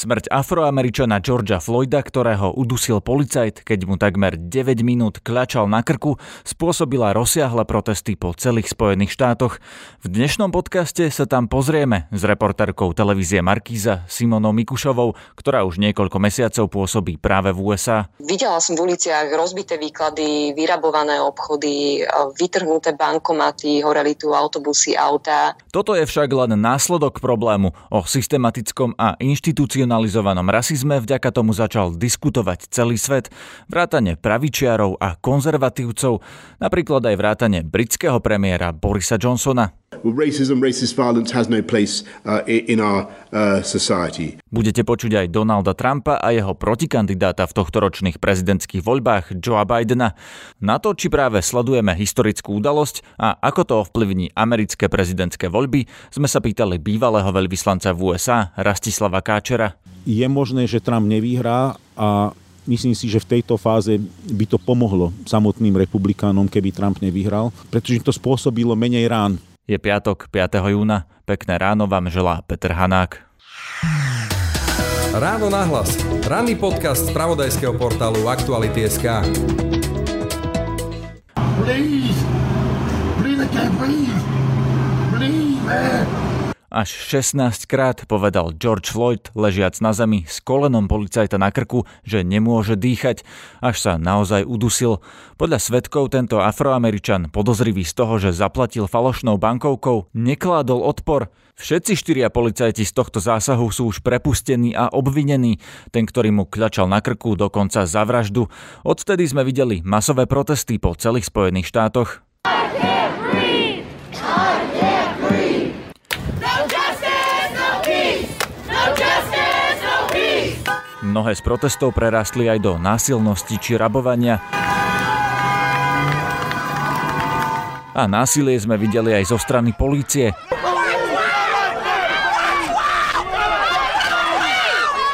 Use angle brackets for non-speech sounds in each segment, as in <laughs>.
Smrť afroameričana Georgia Floyda, ktorého udusil policajt, keď mu takmer 9 minút kľačal na krku, spôsobila rozsiahle protesty po celých Spojených štátoch. V dnešnom podcaste sa tam pozrieme s reportérkou televízie Markíza Simonou Mikušovou, ktorá už niekoľko mesiacov pôsobí práve v USA. Videla som v uliciach rozbité výklady, vyrabované obchody, vytrhnuté bankomaty, horeli tu autobusy, autá. Toto je však len následok problému o systematickom a inštitúciu institucionalizovanom rasizme vďaka tomu začal diskutovať celý svet, vrátane pravičiarov a konzervatívcov, napríklad aj vrátane britského premiéra Borisa Johnsona. Racism, racist violence has no place uh, in our uh, society. Budete počuť aj Donalda Trumpa a jeho protikandidáta v tohtoročných prezidentských voľbách Joea Bidena. Na to, či práve sledujeme historickú udalosť a ako to ovplyvní americké prezidentské voľby, sme sa pýtali bývalého veľvyslanca v USA Rastislava Káčera je možné, že Trump nevyhrá a myslím si, že v tejto fáze by to pomohlo samotným republikánom, keby Trump nevyhral, pretože to spôsobilo menej rán. Je piatok, 5. júna. Pekné ráno vám želá Peter Hanák. Ráno nahlas. Ranný podcast z pravodajského portálu Aktuality.sk. Please, please, I can't breathe. Please, man. Až 16 krát povedal George Floyd, ležiac na zemi s kolenom policajta na krku, že nemôže dýchať, až sa naozaj udusil. Podľa svetkov tento afroameričan, podozrivý z toho, že zaplatil falošnou bankovkou, nekládol odpor. Všetci štyria policajti z tohto zásahu sú už prepustení a obvinení. Ten, ktorý mu kľačal na krku, dokonca za vraždu. Odtedy sme videli masové protesty po celých Spojených štátoch. Mnohé z protestov prerastli aj do násilnosti či rabovania. A násilie sme videli aj zo strany polície.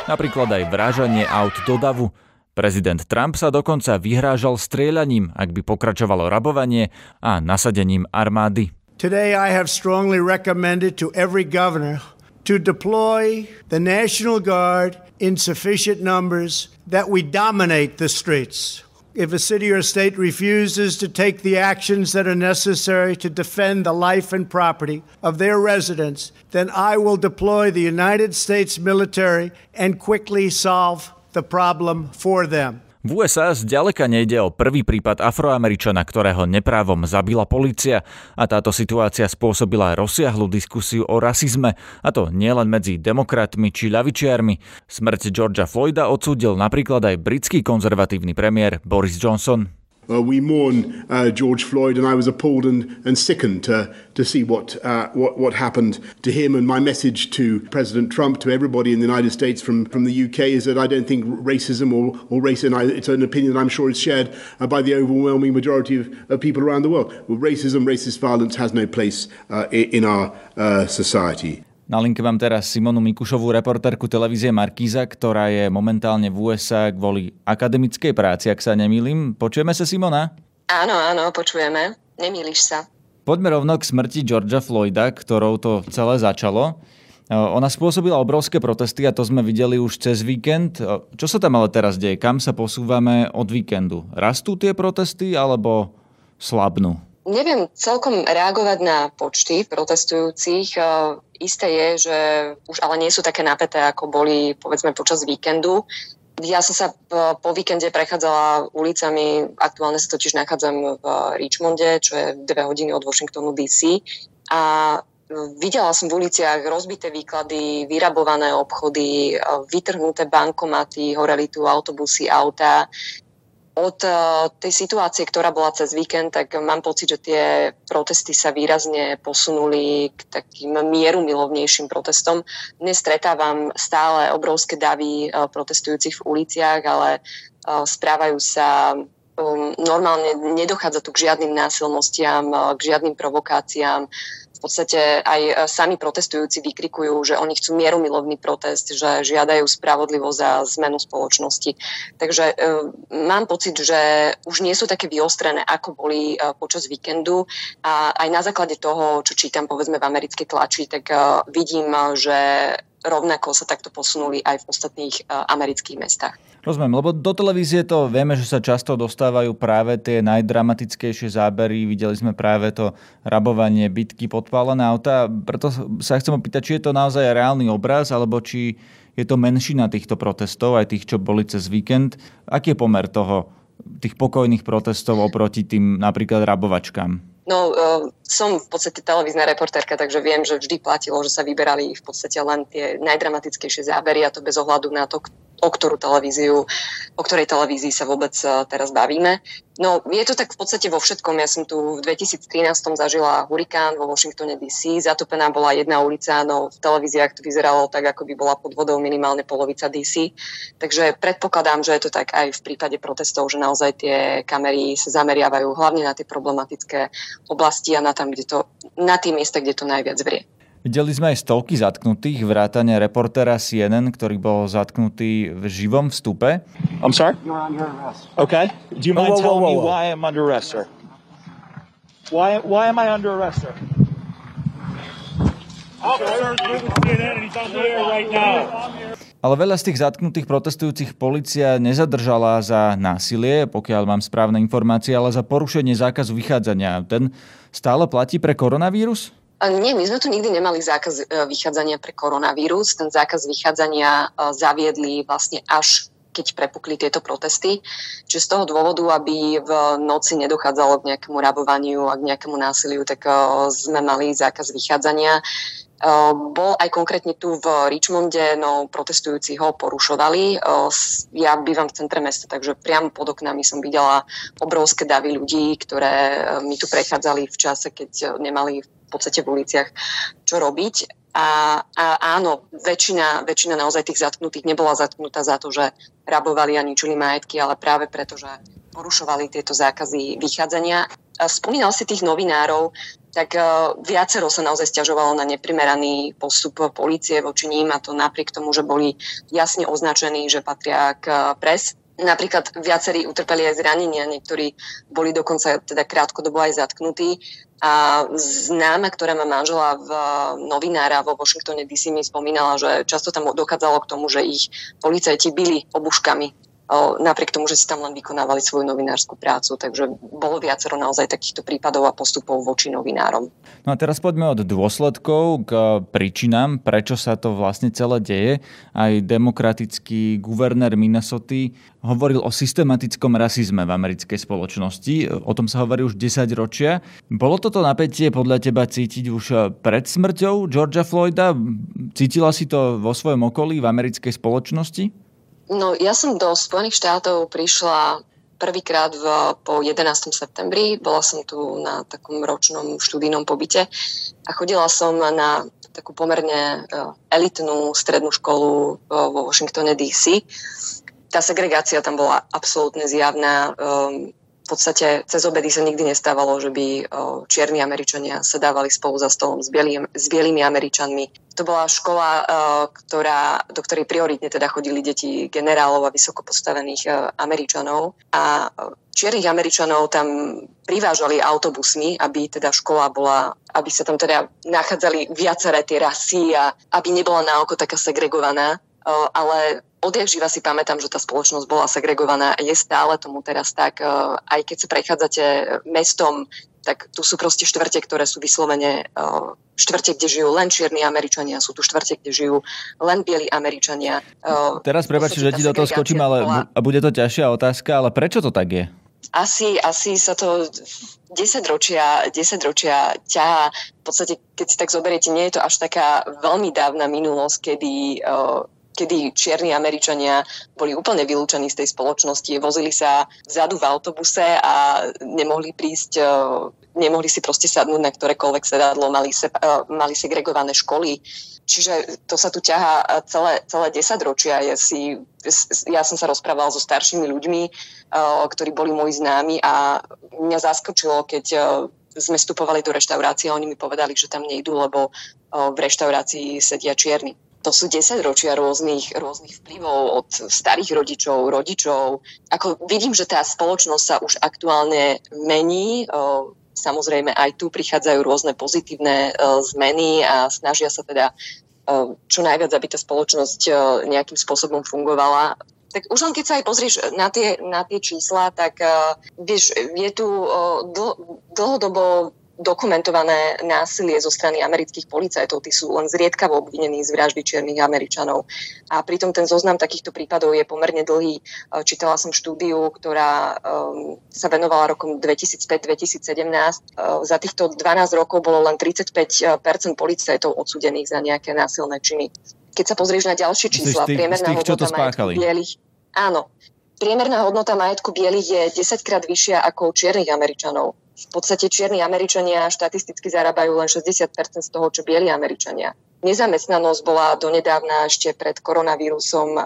Napríklad aj vrážanie aut do davu. Prezident Trump sa dokonca vyhrážal strieľaním, ak by pokračovalo rabovanie a nasadením armády. Today I have strongly recommended to every governor to deploy the National Guard in sufficient numbers that we dominate the streets. If a city or state refuses to take the actions that are necessary to defend the life and property of their residents, then I will deploy the United States military and quickly solve the problem for them. V USA zďaleka nejde o prvý prípad Afroameričana, ktorého neprávom zabila policia a táto situácia spôsobila rozsiahlu diskusiu o rasizme, a to nielen medzi demokratmi či ľavičiarmi. Smrť Georgia Floyda odsúdil napríklad aj britský konzervatívny premiér Boris Johnson. Uh, we mourn uh, George Floyd, and I was appalled and, and sickened to, to see what, uh, what, what happened to him. And my message to President Trump, to everybody in the United States from, from the UK, is that I don't think racism or, or race, and I, it's an opinion that I'm sure is shared uh, by the overwhelming majority of, of people around the world. Well, racism, racist violence has no place uh, in our uh, society. Na linke mám teraz Simonu Mikušovú, reportérku televízie Markíza, ktorá je momentálne v USA kvôli akademickej práci, ak sa nemýlim. Počujeme sa, Simona? Áno, áno, počujeme. Nemýliš sa. Poďme rovno k smrti Georgia Floyda, ktorou to celé začalo. Ona spôsobila obrovské protesty a to sme videli už cez víkend. Čo sa tam ale teraz deje? Kam sa posúvame od víkendu? Rastú tie protesty alebo slabnú? Neviem celkom reagovať na počty protestujúcich. Isté je, že už ale nie sú také napäté, ako boli povedzme počas víkendu. Ja som sa po víkende prechádzala ulicami, aktuálne sa totiž nachádzam v Richmonde, čo je dve hodiny od Washingtonu DC a Videla som v uliciach rozbité výklady, vyrabované obchody, vytrhnuté bankomaty, horeli tu autobusy, auta od eh, tej situácie, ktorá bola cez víkend, tak mám pocit, že tie protesty sa výrazne posunuli k takým mieru milovnejším protestom. Dnes stretávam stále obrovské davy eh, protestujúcich v uliciach, ale eh, správajú sa um, normálne, nedochádza tu k žiadnym násilnostiam, k žiadnym provokáciám v podstate aj e, sami protestujúci vykrikujú, že oni chcú mierumilovný protest, že žiadajú spravodlivosť a zmenu spoločnosti. Takže e, mám pocit, že už nie sú také vyostrené, ako boli e, počas víkendu a aj na základe toho, čo čítam povedzme v americkej tlači, tak vidím, že rovnako sa takto posunuli aj v ostatných amerických mestách. Rozumiem, lebo do televízie to vieme, že sa často dostávajú práve tie najdramatickejšie zábery. Videli sme práve to rabovanie bitky, podpálené auta. Preto sa chcem opýtať, či je to naozaj reálny obraz, alebo či je to menšina týchto protestov, aj tých, čo boli cez víkend. Aký je pomer toho, tých pokojných protestov oproti tým napríklad rabovačkám? No, uh, som v podstate televízna reportérka, takže viem, že vždy platilo, že sa vyberali v podstate len tie najdramatickejšie zábery a to bez ohľadu na to, o ktorú televíziu, o ktorej televízii sa vôbec e, teraz bavíme. No, je to tak v podstate vo všetkom. Ja som tu v 2013 zažila hurikán vo Washingtone DC. Zatopená bola jedna ulica, no v televíziách to vyzeralo tak, ako by bola pod vodou minimálne polovica DC. Takže predpokladám, že je to tak aj v prípade protestov, že naozaj tie kamery sa zameriavajú hlavne na tie problematické oblasti a na, tam, kde to, na tie miesta, kde to najviac vrie. Videli sme aj stovky zatknutých, vrátane reportéra CNN, ktorý bol zatknutý v živom vstupe. I'm sorry? You're under arrest. Okay. Do you mind whoa, whoa, telling whoa, me why I'm under arrest, sir? Why, why am I under arrest, sir? Ale veľa z tých zatknutých protestujúcich policia nezadržala za násilie, pokiaľ mám správne informácie, ale za porušenie zákazu vychádzania. Ten stále platí pre koronavírus? Nie, my sme tu nikdy nemali zákaz e, vychádzania pre koronavírus. Ten zákaz vychádzania e, zaviedli vlastne až keď prepukli tieto protesty. Čiže z toho dôvodu, aby v noci nedochádzalo k nejakému rabovaniu a k nejakému násiliu, tak e, sme mali zákaz vychádzania. Bol aj konkrétne tu v Richmonde, no protestujúci ho porušovali. Ja bývam v centre mesta, takže priamo pod oknami som videla obrovské davy ľudí, ktoré mi tu prechádzali v čase, keď nemali v podstate v uliciach čo robiť. A, a áno, väčšina, väčšina naozaj tých zatknutých nebola zatknutá za to, že rabovali a ničili majetky, ale práve preto, že porušovali tieto zákazy vychádzania. Spomínal si tých novinárov, tak uh, viacero sa naozaj stiažovalo na neprimeraný postup policie voči ním a to napriek tomu, že boli jasne označení, že patria k uh, pres Napríklad viacerí utrpeli aj zranenia, niektorí boli dokonca teda krátkodobo aj zatknutí. A známa, ktorá má manžela v novinára vo Washingtone DC mi spomínala, že často tam dochádzalo k tomu, že ich policajti byli obuškami napriek tomu, že si tam len vykonávali svoju novinárskú prácu. Takže bolo viacero naozaj takýchto prípadov a postupov voči novinárom. No a teraz poďme od dôsledkov k príčinám, prečo sa to vlastne celé deje. Aj demokratický guvernér Minnesota hovoril o systematickom rasizme v americkej spoločnosti. O tom sa hovorí už 10 ročia. Bolo toto napätie podľa teba cítiť už pred smrťou Georgia Floyda? Cítila si to vo svojom okolí v americkej spoločnosti? No, ja som do Spojených štátov prišla prvýkrát v, po 11. septembri. Bola som tu na takom ročnom študijnom pobyte a chodila som na takú pomerne uh, elitnú strednú školu uh, vo Washingtone DC. Tá segregácia tam bola absolútne zjavná. Um, v podstate cez obedy sa nikdy nestávalo, že by čierni Američania sedávali spolu za stolom s, bielým, s bielými Američanmi. To bola škola, ktorá, do ktorej prioritne teda chodili deti generálov a vysoko postavených Američanov. A čiernych Američanov tam privážali autobusmi, aby teda škola bola, aby sa tam teda nachádzali viaceré tie rasy a aby nebola na oko taká segregovaná. Ale odjak živa si pamätám, že tá spoločnosť bola segregovaná. Je stále tomu teraz tak. E, aj keď sa prechádzate mestom, tak tu sú proste štvrte, ktoré sú vyslovene e, štvrte, kde žijú len čierni Američania, sú tu štvrte, kde žijú len bieli Američania. E, teraz prepáč, že ti do toho skočím, ale bola... bude to ťažšia otázka, ale prečo to tak je? Asi, asi sa to 10 ročia, 10 ročia ťahá. V podstate, keď si tak zoberiete, nie je to až taká veľmi dávna minulosť, kedy uh, kedy čierni Američania boli úplne vylúčení z tej spoločnosti, vozili sa vzadu v autobuse a nemohli prísť, e, nemohli si proste sadnúť na ktorékoľvek sedadlo, mali, se, e, mali segregované školy. Čiže to sa tu ťahá celé, celé 10 ročia. Ja, si, ja som sa rozprávala so staršími ľuďmi, e, ktorí boli moji známi a mňa zaskočilo, keď sme vstupovali do reštaurácie a oni mi povedali, že tam nejdú, lebo v reštaurácii sedia čierni to sú 10 ročia rôznych, rôznych vplyvov od starých rodičov, rodičov. Ako vidím, že tá spoločnosť sa už aktuálne mení. Samozrejme aj tu prichádzajú rôzne pozitívne zmeny a snažia sa teda čo najviac, aby tá spoločnosť nejakým spôsobom fungovala tak už len keď sa aj pozrieš na tie, na tie čísla, tak uh, vieš, je tu uh, dl- dlhodobo dokumentované násilie zo strany amerických policajtov. Tí sú len zriedkavo obvinení z vraždy čiernych Američanov. A pritom ten zoznam takýchto prípadov je pomerne dlhý. Čítala som štúdiu, ktorá um, sa venovala rokom 2005-2017. Uh, za týchto 12 rokov bolo len 35% policajtov odsudených za nejaké násilné činy. Keď sa pozrieš na ďalšie čísla, tých, priemerná tých, hodnota majetku bielých, áno, priemerná hodnota majetku bielých je 10 krát vyššia ako čiernych Američanov v podstate čierni Američania štatisticky zarábajú len 60% z toho, čo bieli Američania. Nezamestnanosť bola donedávna ešte pred koronavírusom um,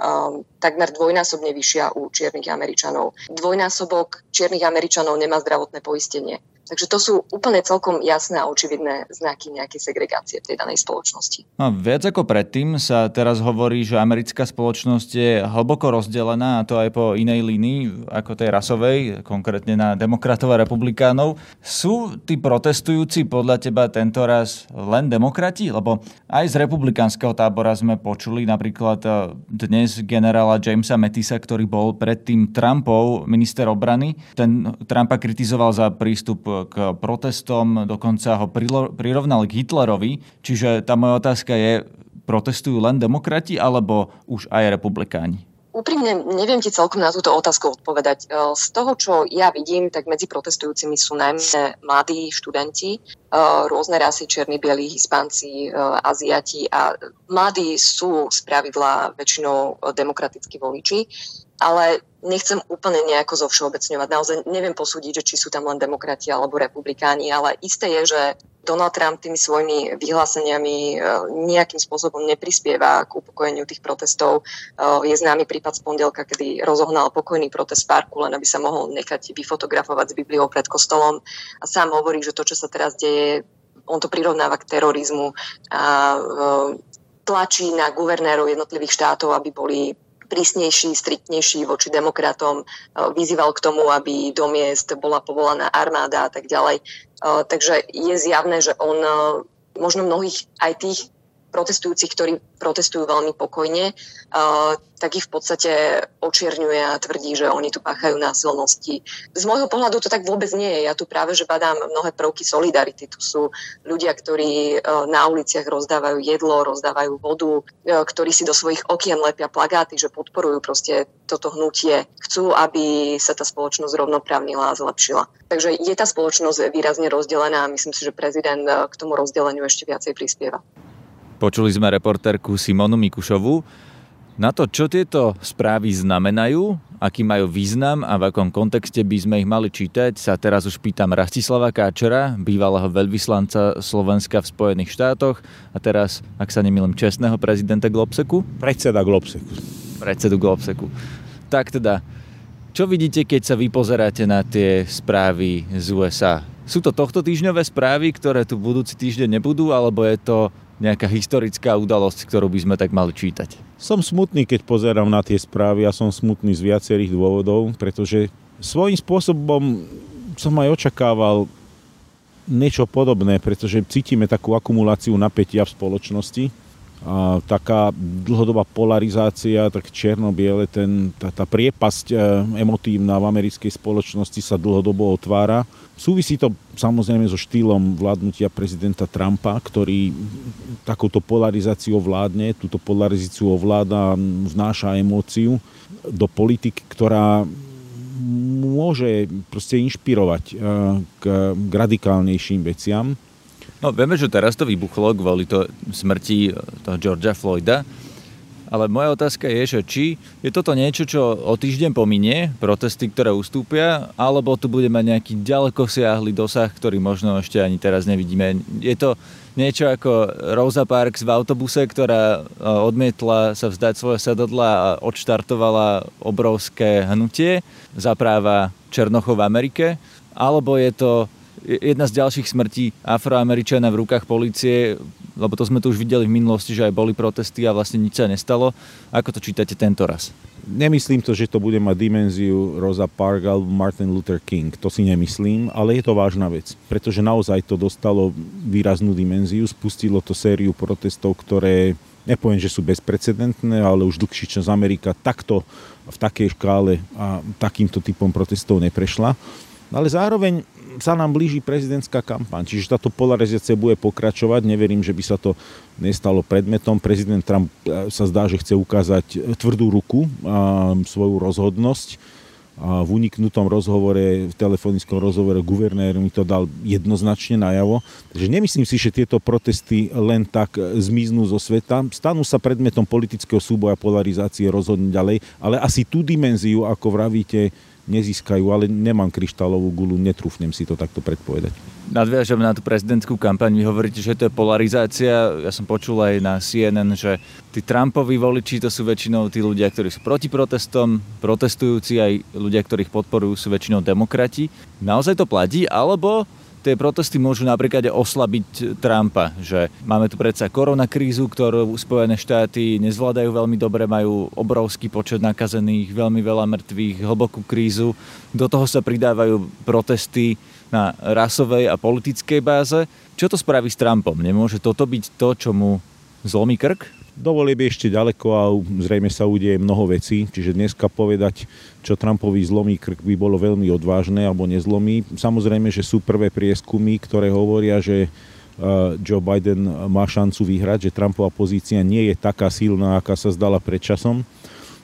takmer dvojnásobne vyššia u čiernych Američanov. Dvojnásobok čiernych Američanov nemá zdravotné poistenie. Takže to sú úplne celkom jasné a očividné znaky nejakej segregácie v tej danej spoločnosti. No, viac ako predtým sa teraz hovorí, že americká spoločnosť je hlboko rozdelená a to aj po inej línii ako tej rasovej, konkrétne na demokratov a republikánov. Sú tí protestujúci podľa teba tento raz len demokrati? Lebo aj z republikánskeho tábora sme počuli napríklad e, dnes generála Jamesa Metisa, ktorý bol predtým Trumpov minister obrany. Ten Trumpa kritizoval za prístup k protestom, dokonca ho prirovnal k Hitlerovi. Čiže tá moja otázka je, protestujú len demokrati alebo už aj republikáni? Úprimne neviem ti celkom na túto otázku odpovedať. E, z toho, čo ja vidím, tak medzi protestujúcimi sú najmä mladí študenti, e, rôzne rasy, černí, bieli, hispánci, e, aziati a mladí sú z pravidla väčšinou demokratickí voliči ale nechcem úplne nejako zovšeobecňovať. Naozaj neviem posúdiť, že či sú tam len demokrati alebo republikáni, ale isté je, že Donald Trump tými svojimi vyhláseniami e, nejakým spôsobom neprispieva k upokojeniu tých protestov. E, je známy prípad z pondelka, kedy rozohnal pokojný protest v parku, len aby sa mohol nechať vyfotografovať s Bibliou pred kostolom. A sám hovorí, že to, čo sa teraz deje, on to prirovnáva k terorizmu a e, tlačí na guvernérov jednotlivých štátov, aby boli prísnejší, striktnejší voči demokratom, e, vyzýval k tomu, aby do miest bola povolaná armáda a tak ďalej. E, takže je zjavné, že on e, možno mnohých aj tých protestujúcich, ktorí protestujú veľmi pokojne, tak ich v podstate očierňuje a tvrdí, že oni tu páchajú násilnosti. Z môjho pohľadu to tak vôbec nie je. Ja tu práve, že badám mnohé prvky solidarity. Tu sú ľudia, ktorí na uliciach rozdávajú jedlo, rozdávajú vodu, ktorí si do svojich okien lepia plagáty, že podporujú proste toto hnutie. Chcú, aby sa tá spoločnosť rovnoprávnila a zlepšila. Takže je tá spoločnosť výrazne rozdelená a myslím si, že prezident k tomu rozdeleniu ešte viacej prispieva. Počuli sme reportérku Simonu Mikušovu. Na to, čo tieto správy znamenajú, aký majú význam a v akom kontexte by sme ich mali čítať, sa teraz už pýtam Rastislava Káčera, bývalého veľvyslanca Slovenska v Spojených štátoch a teraz, ak sa nemýlim, čestného prezidenta Globseku? Predseda Globseku. Predsedu Globseku. Tak teda, čo vidíte, keď sa vy pozeráte na tie správy z USA? Sú to tohto týždňové správy, ktoré tu budúci týždeň nebudú, alebo je to nejaká historická udalosť, ktorú by sme tak mali čítať? Som smutný, keď pozerám na tie správy a som smutný z viacerých dôvodov, pretože svojím spôsobom som aj očakával niečo podobné, pretože cítime takú akumuláciu napätia v spoločnosti taká dlhodobá polarizácia, tak čierno-biele, ten, tá, tá priepasť e, emotívna v americkej spoločnosti sa dlhodobo otvára. Súvisí to samozrejme so štýlom vládnutia prezidenta Trumpa, ktorý takúto polarizáciu vládne, túto polarizáciu ovláda, vnáša emóciu do politiky, ktorá môže proste inšpirovať e, k, k radikálnejším veciam No vieme, že teraz to vybuchlo kvôli to smrti toho Georgia Floyda, ale moja otázka je, že či je toto niečo, čo o týždeň pominie, protesty, ktoré ustúpia, alebo tu bude mať nejaký ďaleko siahly dosah, ktorý možno ešte ani teraz nevidíme. Je to niečo ako Rosa Parks v autobuse, ktorá e, odmietla sa vzdať svoje sedadla a odštartovala obrovské hnutie za práva Černochov v Amerike, alebo je to jedna z ďalších smrtí Afroameričana v rukách policie, lebo to sme tu už videli v minulosti, že aj boli protesty a vlastne nič sa nestalo. Ako to čítate tento raz? Nemyslím to, že to bude mať dimenziu Rosa Parks alebo Martin Luther King. To si nemyslím, ale je to vážna vec. Pretože naozaj to dostalo výraznú dimenziu, spustilo to sériu protestov, ktoré nepoviem, že sú bezprecedentné, ale už dlhší čas Amerika takto v takej škále a takýmto typom protestov neprešla. Ale zároveň sa nám blíži prezidentská kampaň, čiže táto polarizácia bude pokračovať. Neverím, že by sa to nestalo predmetom. Prezident Trump e, sa zdá, že chce ukázať tvrdú ruku a svoju rozhodnosť a v uniknutom rozhovore, v telefonickom rozhovore guvernér mi to dal jednoznačne najavo. Takže nemyslím si, že tieto protesty len tak zmiznú zo sveta. Stanú sa predmetom politického súboja, polarizácie, rozhodne ďalej, ale asi tú dimenziu, ako vravíte, nezískajú, ale nemám kryštálovú gulu, netrúfnem si to takto predpovedať. Nadviažem na tú prezidentskú kampaň, vy hovoríte, že to je polarizácia. Ja som počul aj na CNN, že tí Trumpoví voliči to sú väčšinou tí ľudia, ktorí sú proti protestom, protestujúci aj ľudia, ktorých podporujú sú väčšinou demokrati. Naozaj to platí, alebo tie protesty môžu napríklad oslabiť Trumpa, že máme tu predsa koronakrízu, ktorú Spojené štáty nezvládajú veľmi dobre, majú obrovský počet nakazených, veľmi veľa mŕtvych, hlbokú krízu. Do toho sa pridávajú protesty na rasovej a politickej báze. Čo to spraví s Trumpom? Nemôže toto byť to, čo mu zlomí krk? Do volieb ešte ďaleko a zrejme sa udeje mnoho vecí, čiže dneska povedať, čo Trumpovi zlomí krk by bolo veľmi odvážne alebo nezlomí. Samozrejme, že sú prvé prieskumy, ktoré hovoria, že e, Joe Biden má šancu vyhrať, že Trumpova pozícia nie je taká silná, aká sa zdala pred časom.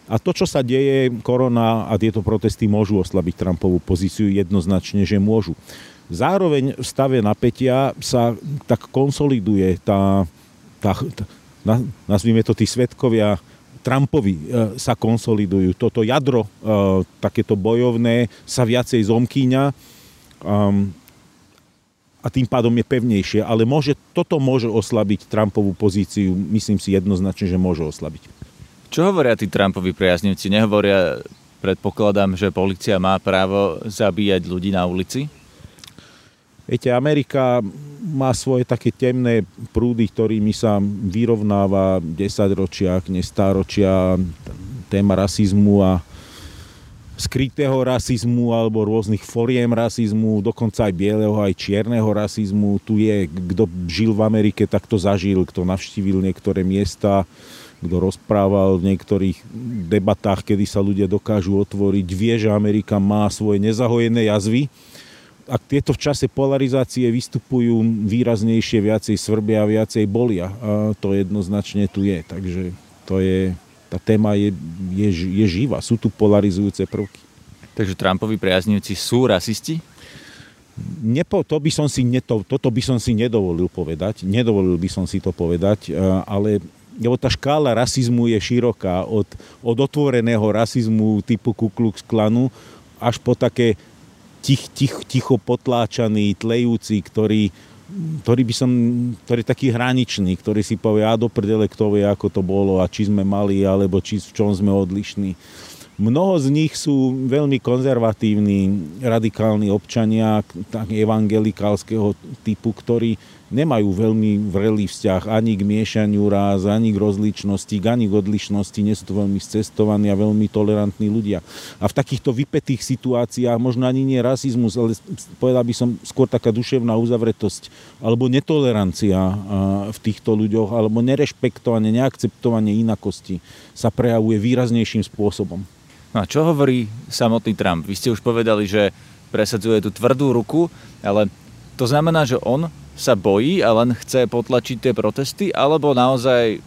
A to, čo sa deje, korona a tieto protesty môžu oslabiť Trumpovú pozíciu jednoznačne, že môžu. Zároveň v stave napätia sa tak konsoliduje tá, tá, nazvime to tí svetkovia Trumpovi e, sa konsolidujú. Toto jadro, e, takéto bojovné, sa viacej zomkýňa um, a tým pádom je pevnejšie. Ale môže, toto môže oslabiť Trumpovú pozíciu. Myslím si jednoznačne, že môže oslabiť. Čo hovoria tí Trumpovi priaznivci? Nehovoria, predpokladám, že policia má právo zabíjať ľudí na ulici? Viete, Amerika má svoje také temné prúdy, ktorými sa vyrovnáva 10 ročia, nestáročia téma rasizmu a skrytého rasizmu alebo rôznych foriem rasizmu, dokonca aj bieleho, aj čierneho rasizmu. Tu je, kto žil v Amerike, tak to zažil, kto navštívil niektoré miesta, kto rozprával v niektorých debatách, kedy sa ľudia dokážu otvoriť, vie, že Amerika má svoje nezahojené jazvy ak tieto v čase polarizácie vystupujú výraznejšie, viacej svrbia, viacej bolia. A to jednoznačne tu je. Takže to je, tá téma je, je, je živá. Sú tu polarizujúce prvky. Takže Trumpovi priaznivci sú rasisti? Nepo, to by som si, to, toto by som si nedovolil povedať. Nedovolil by som si to povedať, ale lebo tá škála rasizmu je široká. Od, od otvoreného rasizmu typu Ku Klux Klanu až po také tich, tich, ticho potláčaný, tlejúci, ktorý, ktorý by som, ktorý je taký hraničný, ktorý si povie, a do prdele, kto vie, ako to bolo a či sme mali, alebo či v čom sme odlišní. Mnoho z nich sú veľmi konzervatívni, radikálni občania, tak evangelikánskeho typu, ktorí nemajú veľmi vrelý vzťah ani k miešaniu ráz, ani k rozličnosti, ani k odlišnosti, nie sú to veľmi cestovaní a veľmi tolerantní ľudia. A v takýchto vypetých situáciách možno ani nie rasizmus, ale povedal by som skôr taká duševná uzavretosť alebo netolerancia v týchto ľuďoch, alebo nerešpektovanie, neakceptovanie inakosti sa prejavuje výraznejším spôsobom. No a čo hovorí samotný Trump? Vy ste už povedali, že presadzuje tú tvrdú ruku, ale to znamená, že on sa bojí a len chce potlačiť tie protesty, alebo naozaj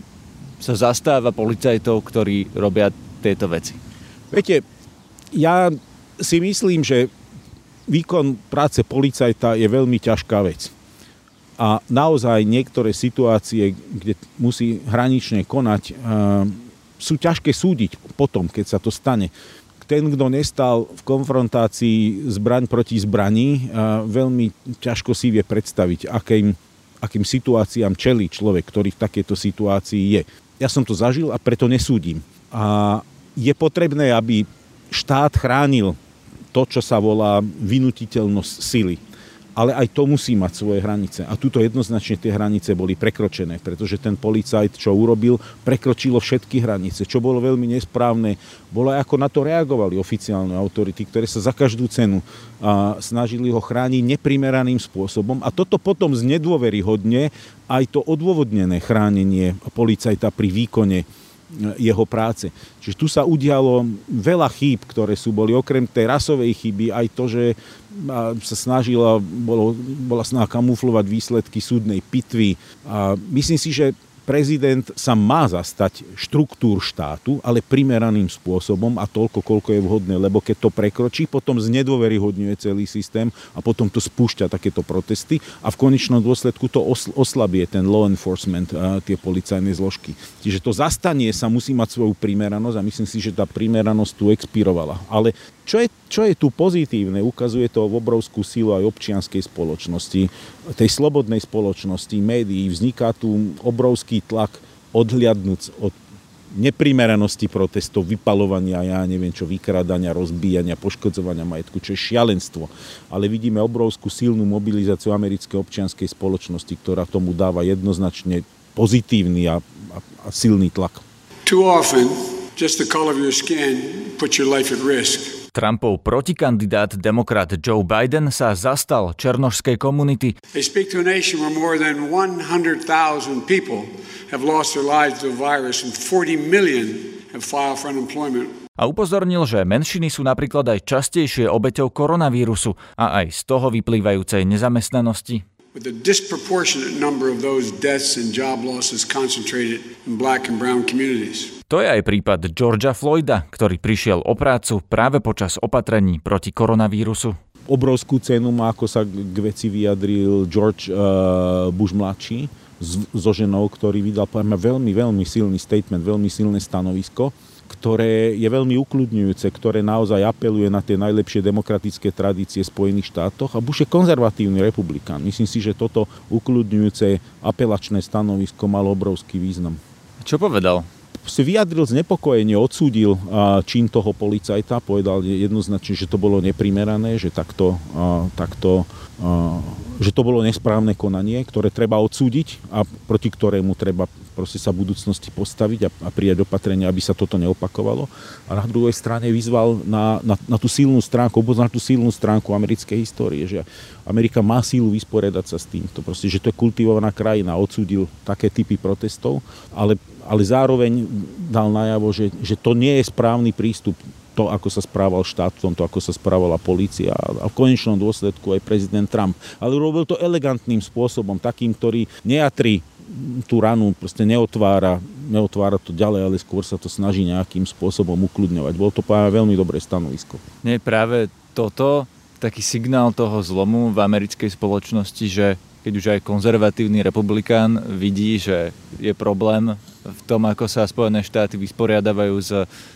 sa zastáva policajtov, ktorí robia tieto veci? Viete, ja si myslím, že výkon práce policajta je veľmi ťažká vec. A naozaj niektoré situácie, kde musí hranične konať, sú ťažké súdiť potom, keď sa to stane ten, kto nestal v konfrontácii zbraň proti zbraní, veľmi ťažko si vie predstaviť, akým, akým situáciám čelí človek, ktorý v takejto situácii je. Ja som to zažil a preto nesúdim. A je potrebné, aby štát chránil to, čo sa volá vynutiteľnosť sily. Ale aj to musí mať svoje hranice. A tuto jednoznačne tie hranice boli prekročené, pretože ten policajt, čo urobil, prekročilo všetky hranice, čo bolo veľmi nesprávne. Bolo aj ako na to reagovali oficiálne autority, ktoré sa za každú cenu a, snažili ho chrániť neprimeraným spôsobom. A toto potom znedôveryhodne aj to odôvodnené chránenie policajta pri výkone jeho práce. Čiže tu sa udialo veľa chýb, ktoré sú boli okrem tej rasovej chyby, aj to, že sa snažila, bolo, bola snaha kamuflovať výsledky súdnej pitvy. A myslím si, že prezident sa má zastať štruktúr štátu, ale primeraným spôsobom a toľko, koľko je vhodné, lebo keď to prekročí, potom znedôveryhodňuje celý systém a potom to spúšťa takéto protesty a v konečnom dôsledku to oslabie ten law enforcement, a tie policajné zložky. Čiže to zastanie sa musí mať svoju primeranosť a myslím si, že tá primeranosť tu expirovala. Ale čo je, čo je tu pozitívne, ukazuje to v obrovskú sílu aj občianskej spoločnosti, tej slobodnej spoločnosti, médií, vzniká tu obrovský tlak odhliadnúť od neprimeranosti protestov, vypalovania, ja neviem čo, vykradania, rozbíjania, poškodzovania majetku, čo je šialenstvo. Ale vidíme obrovskú silnú mobilizáciu americkej občianskej spoločnosti, ktorá tomu dáva jednoznačne pozitívny a, a, a silný tlak. Too often, just the color of your skin puts your life at risk. Trumpov protikandidát demokrat Joe Biden sa zastal černošskej komunity. They speak to a nation where more than 100,000 people have lost their lives to the virus and 40 million have filed for unemployment. A upozornil, že menšiny sú napríklad aj častejšie obeťou koronavírusu a aj z toho vyplývajúcej nezamestnanosti. With a disproportionate number of those deaths and job losses concentrated in black and brown communities. To je aj prípad Georgia Floyda, ktorý prišiel o prácu práve počas opatrení proti koronavírusu. Obrovskú cenu má, ako sa k veci vyjadril George uh, Bush mladší so ženou, ktorý vydal veľmi, veľmi silný statement, veľmi silné stanovisko, ktoré je veľmi ukludňujúce, ktoré naozaj apeluje na tie najlepšie demokratické tradície Spojených štátoch a Bush je konzervatívny republikán. Myslím si, že toto ukludňujúce apelačné stanovisko malo obrovský význam. Čo povedal? si vyjadril znepokojenie, odsúdil čin toho policajta, povedal jednoznačne, že to bolo neprimerané, že takto, takto že to bolo nesprávne konanie, ktoré treba odsúdiť a proti ktorému treba proste sa v budúcnosti postaviť a, a prijať opatrenia, aby sa toto neopakovalo. A na druhej strane vyzval na, na, na tú silnú stránku, na tú silnú stránku americkej histórie, že Amerika má sílu vysporiadať sa s týmto. Proste, že to je kultivovaná krajina, odsúdil také typy protestov, ale, ale zároveň dal najavo, že, že to nie je správny prístup to, ako sa správal štát v tomto, ako sa správala policia a v konečnom dôsledku aj prezident Trump. Ale robil to elegantným spôsobom, takým, ktorý nejatri tú ranu, proste neotvára, neotvára to ďalej, ale skôr sa to snaží nejakým spôsobom ukludňovať. Bolo to veľmi dobré stanovisko. Nie práve toto taký signál toho zlomu v americkej spoločnosti, že keď už aj konzervatívny republikán vidí, že je problém v tom, ako sa Spojené štáty vysporiadavajú s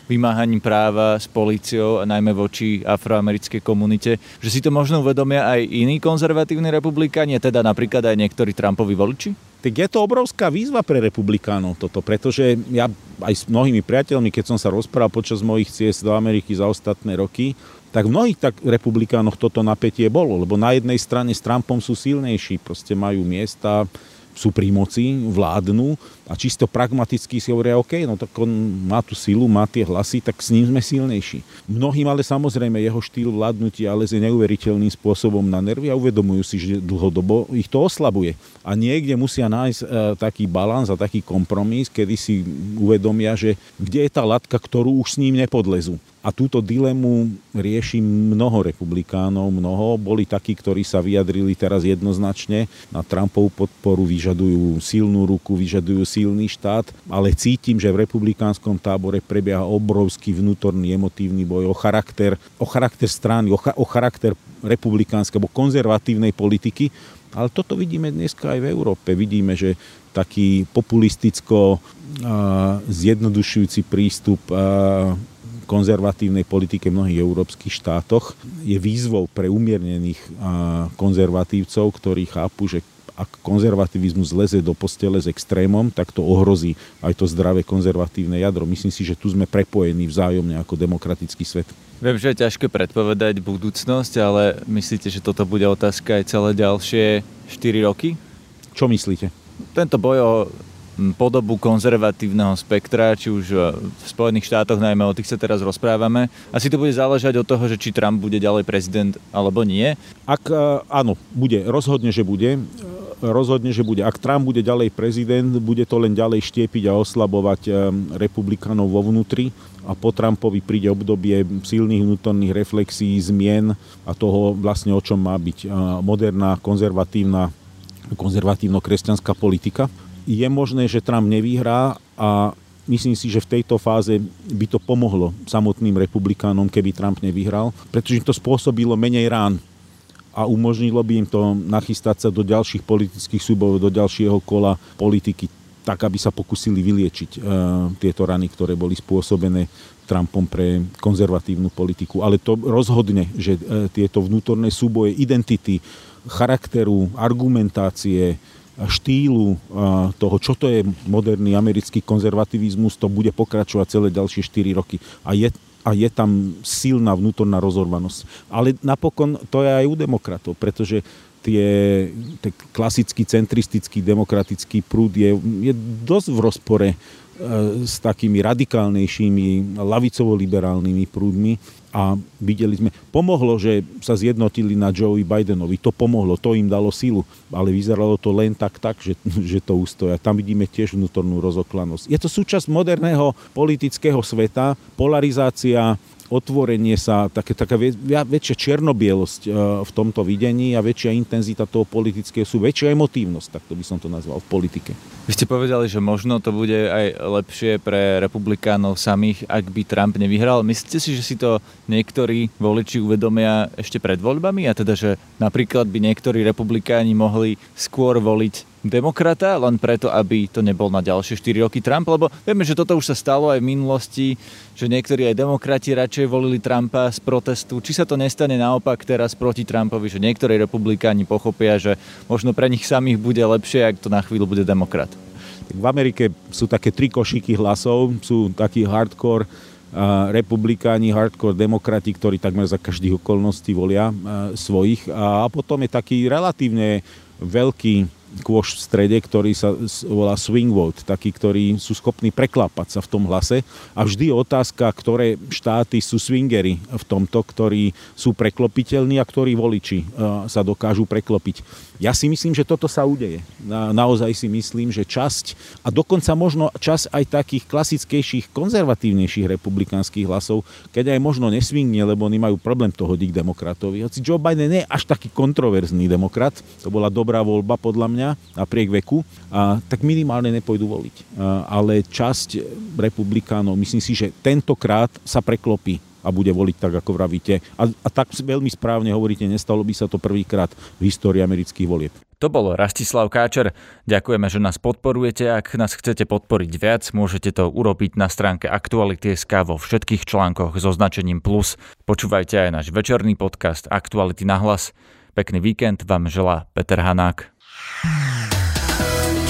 vymáhaním práva s políciou a najmä voči afroamerickej komunite, že si to možno uvedomia aj iní konzervatívni republikáni, teda napríklad aj niektorí Trumpovi voliči? Tak je to obrovská výzva pre republikánov toto, pretože ja aj s mnohými priateľmi, keď som sa rozprával počas mojich ciest do Ameriky za ostatné roky, tak v mnohých tak republikánoch toto napätie bolo, lebo na jednej strane s Trumpom sú silnejší, proste majú miesta, sú pri moci, vládnu a čisto pragmaticky si hovoria, OK, no tak on má tú silu, má tie hlasy, tak s ním sme silnejší. Mnohým ale samozrejme jeho štýl vládnutia ale je neuveriteľným spôsobom na nervy a uvedomujú si, že dlhodobo ich to oslabuje. A niekde musia nájsť e, taký balans a taký kompromis, kedy si uvedomia, že kde je tá latka, ktorú už s ním nepodlezú. A túto dilemu rieši mnoho republikánov, mnoho. Boli takí, ktorí sa vyjadrili teraz jednoznačne na Trumpovú podporu, vyžadujú silnú ruku, vyžadujú silný štát, ale cítim, že v republikánskom tábore prebieha obrovský vnútorný emotívny boj o charakter, o charakter strany, o, cha, o charakter republikánskej alebo konzervatívnej politiky. Ale toto vidíme dneska aj v Európe. Vidíme, že taký populisticko zjednodušujúci prístup konzervatívnej politike v mnohých európskych štátoch je výzvou pre umiernených konzervatívcov, ktorí chápu, že ak konzervativizmus leze do postele s extrémom, tak to ohrozí aj to zdravé konzervatívne jadro. Myslím si, že tu sme prepojení vzájomne ako demokratický svet. Viem, že je ťažké predpovedať budúcnosť, ale myslíte, že toto bude otázka aj celé ďalšie 4 roky? Čo myslíte? Tento boj o podobu konzervatívneho spektra, či už v Spojených štátoch, najmä o tých sa teraz rozprávame. Asi to bude záležať od toho, že či Trump bude ďalej prezident alebo nie. Ak áno, bude, rozhodne, že bude. Rozhodne, že bude. Ak Trump bude ďalej prezident, bude to len ďalej štiepiť a oslabovať republikánov vo vnútri a po Trumpovi príde obdobie silných vnútorných reflexí, zmien a toho vlastne o čom má byť moderná, konzervatívna konzervatívno-kresťanská politika je možné, že Trump nevyhrá a myslím si, že v tejto fáze by to pomohlo samotným republikánom, keby Trump nevyhral, pretože im to spôsobilo menej rán a umožnilo by im to nachystať sa do ďalších politických súbojov, do ďalšieho kola politiky, tak aby sa pokusili vyliečiť uh, tieto rany, ktoré boli spôsobené Trumpom pre konzervatívnu politiku. Ale to rozhodne, že uh, tieto vnútorné súboje identity, charakteru, argumentácie, štýlu toho, čo to je moderný americký konzervativizmus, to bude pokračovať celé ďalšie 4 roky. A je, a je tam silná vnútorná rozorvanosť. Ale napokon to je aj u demokratov, pretože tie, tie klasický centristický demokratický prúd je, je dosť v rozpore e, s takými radikálnejšími lavicovo-liberálnymi prúdmi a videli sme, pomohlo, že sa zjednotili na Joe Bidenovi, to pomohlo, to im dalo silu, ale vyzeralo to len tak, tak, že, <laughs> že to ustoja. Tam vidíme tiež vnútornú rozoklanosť. Je to súčasť moderného politického sveta, polarizácia, otvorenie sa, také, taká väčšia černobielosť e, v tomto videní a väčšia intenzita toho politického sú, väčšia emotívnosť, tak to by som to nazval v politike. Vy ste povedali, že možno to bude aj lepšie pre republikánov samých, ak by Trump nevyhral. Myslíte si, že si to niektorí voliči uvedomia ešte pred voľbami a teda, že napríklad by niektorí republikáni mohli skôr voliť demokrata, len preto, aby to nebol na ďalšie 4 roky Trump, lebo vieme, že toto už sa stalo aj v minulosti, že niektorí aj demokrati radšej volili Trumpa z protestu. Či sa to nestane naopak teraz proti Trumpovi, že niektorí republikáni pochopia, že možno pre nich samých bude lepšie, ak to na chvíľu bude demokrat. V Amerike sú také tri košíky hlasov, sú takí hardcore republikáni, hardcore demokrati, ktorí takmer za každých okolností volia svojich. A potom je taký relatívne veľký kôš v strede, ktorý sa volá swing vote, takí, ktorí sú schopní preklápať sa v tom hlase. A vždy je otázka, ktoré štáty sú swingery v tomto, ktorí sú preklopiteľní a ktorí voliči e, sa dokážu preklopiť. Ja si myslím, že toto sa udeje. Na, naozaj si myslím, že časť, a dokonca možno časť aj takých klasickejších, konzervatívnejších republikánskych hlasov, keď aj možno nesvingne, lebo oni majú problém to hodiť demokratovi. Hoci Joe Biden nie je až taký kontroverzný demokrat, to bola dobrá voľba podľa mňa, napriek veku, a, tak minimálne nepôjdu voliť. A, ale časť republikánov, myslím si, že tentokrát sa preklopí a bude voliť tak, ako vravíte. A, a tak veľmi správne hovoríte, nestalo by sa to prvýkrát v histórii amerických volieb. To bol Rastislav Káčer. Ďakujeme, že nás podporujete. Ak nás chcete podporiť viac, môžete to urobiť na stránke Aktuality.sk vo všetkých článkoch so značením plus. Počúvajte aj náš večerný podcast Aktuality na hlas. Pekný víkend vám želá Peter Hanák.